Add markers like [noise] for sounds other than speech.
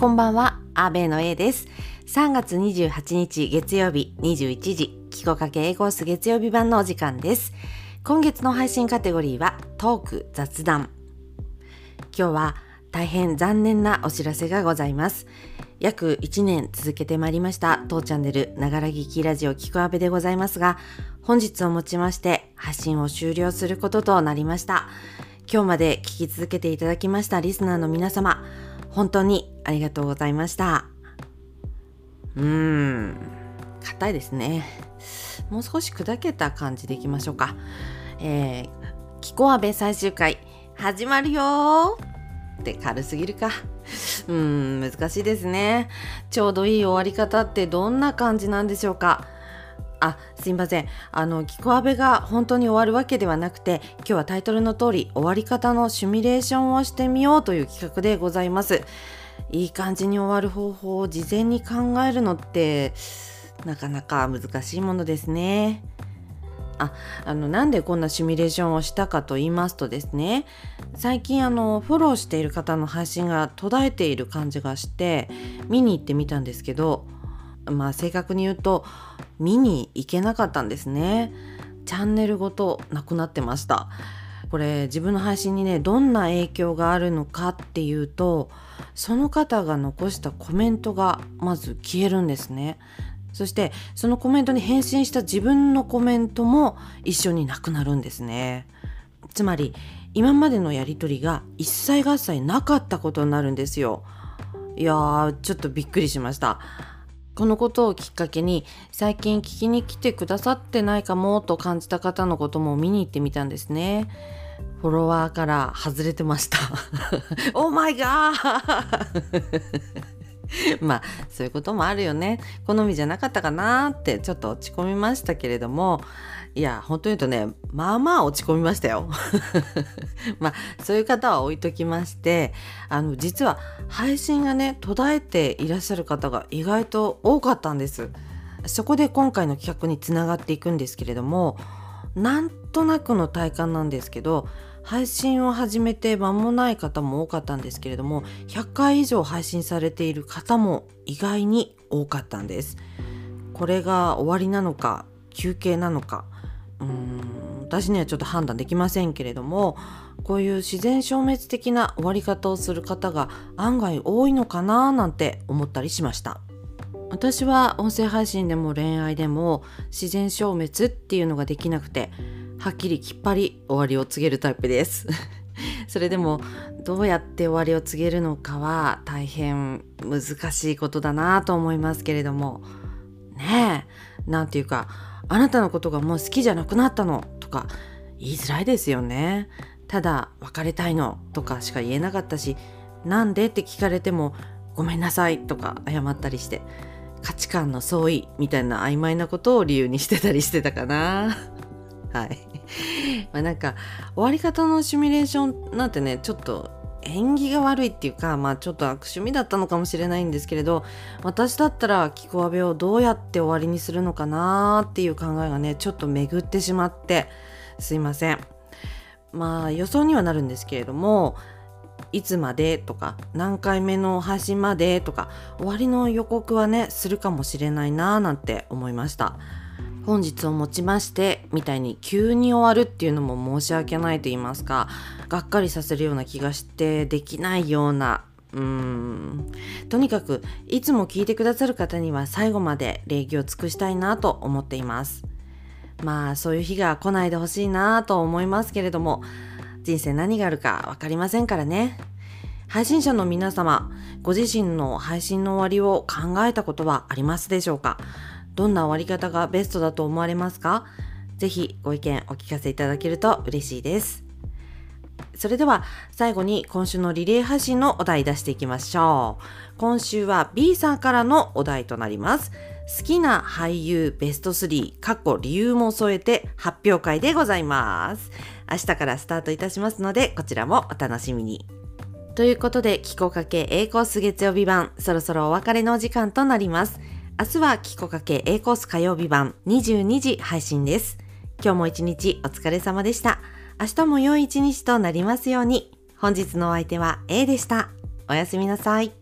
こんばんは、アベの A です。3月28日月曜日21時、キコかけ A コース月曜日版のお時間です。今月の配信カテゴリーはトーク雑談。今日は大変残念なお知らせがございます。約1年続けてまいりました当チャンネルながら聞きラジオキコアベでございますが本日をもちまして配信を終了することとなりました今日まで聞き続けていただきましたリスナーの皆様本当にありがとうございました。うーん硬いですね。もう少し砕けた感じでいきましょうか。えー、キコアベ最終回始まるよって軽すぎるか。うーん難しいですね。ちょうどいい終わり方ってどんな感じなんでしょうか。あすいません。あのキコアベが本当に終わるわけではなくて今日はタイトルの通り終わり方のシミュレーションをしてみようという企画でございます。いい感じに終わる方法を事前に考えるのってなかなか難しいものですね。ああのなんでこんなシミュレーションをしたかと言いますとですね最近あのフォローしている方の配信が途絶えている感じがして見に行ってみたんですけどまあ正確に言うと見に行けなかったんですね。チャンネルごとなくなってました。これ自分の配信にねどんな影響があるのかっていうとその方が残したコメントがまず消えるんですね。そしてそのコメントに返信した自分のコメントも一緒になくなるんですね。つまり今までのやり取りが一切合切なかったことになるんですよ。いやーちょっとびっくりしました。このことをきっかけに最近聞きに来てくださってないかもと感じた方のことも見に行ってみたんですね。フォロワーから外れてました。オーマイガー [laughs] まあそういうこともあるよね。好みじゃなかったかなってちょっと落ち込みましたけれども。いや本当に言うとねまあまあ落ち込みましたよ。[laughs] まあそういう方は置いときましてあの実は配信がね途絶えていらっしゃる方が意外と多かったんです。そこで今回の企画につながっていくんですけれどもなんとなくの体感なんですけど配信を始めて間もない方も多かったんですけれども100回以上配信されている方も意外に多かったんです。これが終わりなのか休憩なのかうーん私にはちょっと判断できませんけれどもこういう自然消滅的な終わり方をする方が案外多いのかななんて思ったりしました。私は音声配信でも恋愛でも自然消滅っていうのができなくてはっきりきっぱり終わりを告げるタイプです。[laughs] それでもどうやって終わりを告げるのかは大変難しいことだなと思いますけれども。ねえなんていうかあなたのことがもう好きじゃなくなったのとか言いづらいですよね。ただ別れたいのとかしか言えなかったしなんでって聞かれてもごめんなさいとか謝ったりして価値観の相違みたいな曖昧なことを理由にしてたりしてたかな。[laughs] はい。[laughs] まあなんか終わり方のシミュレーションなんてねちょっと縁起が悪いっていうかまあちょっと悪趣味だったのかもしれないんですけれど私だったらキコアベをどうやって終わりにするのかなっていう考えがねちょっと巡ってしまってすいません。まあ予想にはなるんですけれどもいつまでとか何回目の配信までとか終わりの予告はねするかもしれないなーなんて思いました本日をもちましてみたいに急に終わるっていうのも申し訳ないと言いますかがっかりさせるような気がしてできないようなうん。とにかくいつも聞いてくださる方には最後まで礼儀を尽くしたいなと思っています。まあそういう日が来ないでほしいなと思いますけれども人生何があるか分かりませんからね。配信者の皆様ご自身の配信の終わりを考えたことはありますでしょうか？どんな終わり方がベストだと思われますか？ぜひご意見お聞かせいただけると嬉しいですそれでは最後に今週のリレー配信のお題出していきましょう今週は B さんからのお題となります好きな俳優ベスト3、過去理由も添えて発表会でございます。明日からスタートいたしますので、こちらもお楽しみに。ということで、気候かけ A コース月曜日版、そろそろお別れのお時間となります。明日は気候かけ A コース火曜日版22時配信です。今日も一日お疲れ様でした。明日も良い一日となりますように。本日のお相手は A でした。おやすみなさい。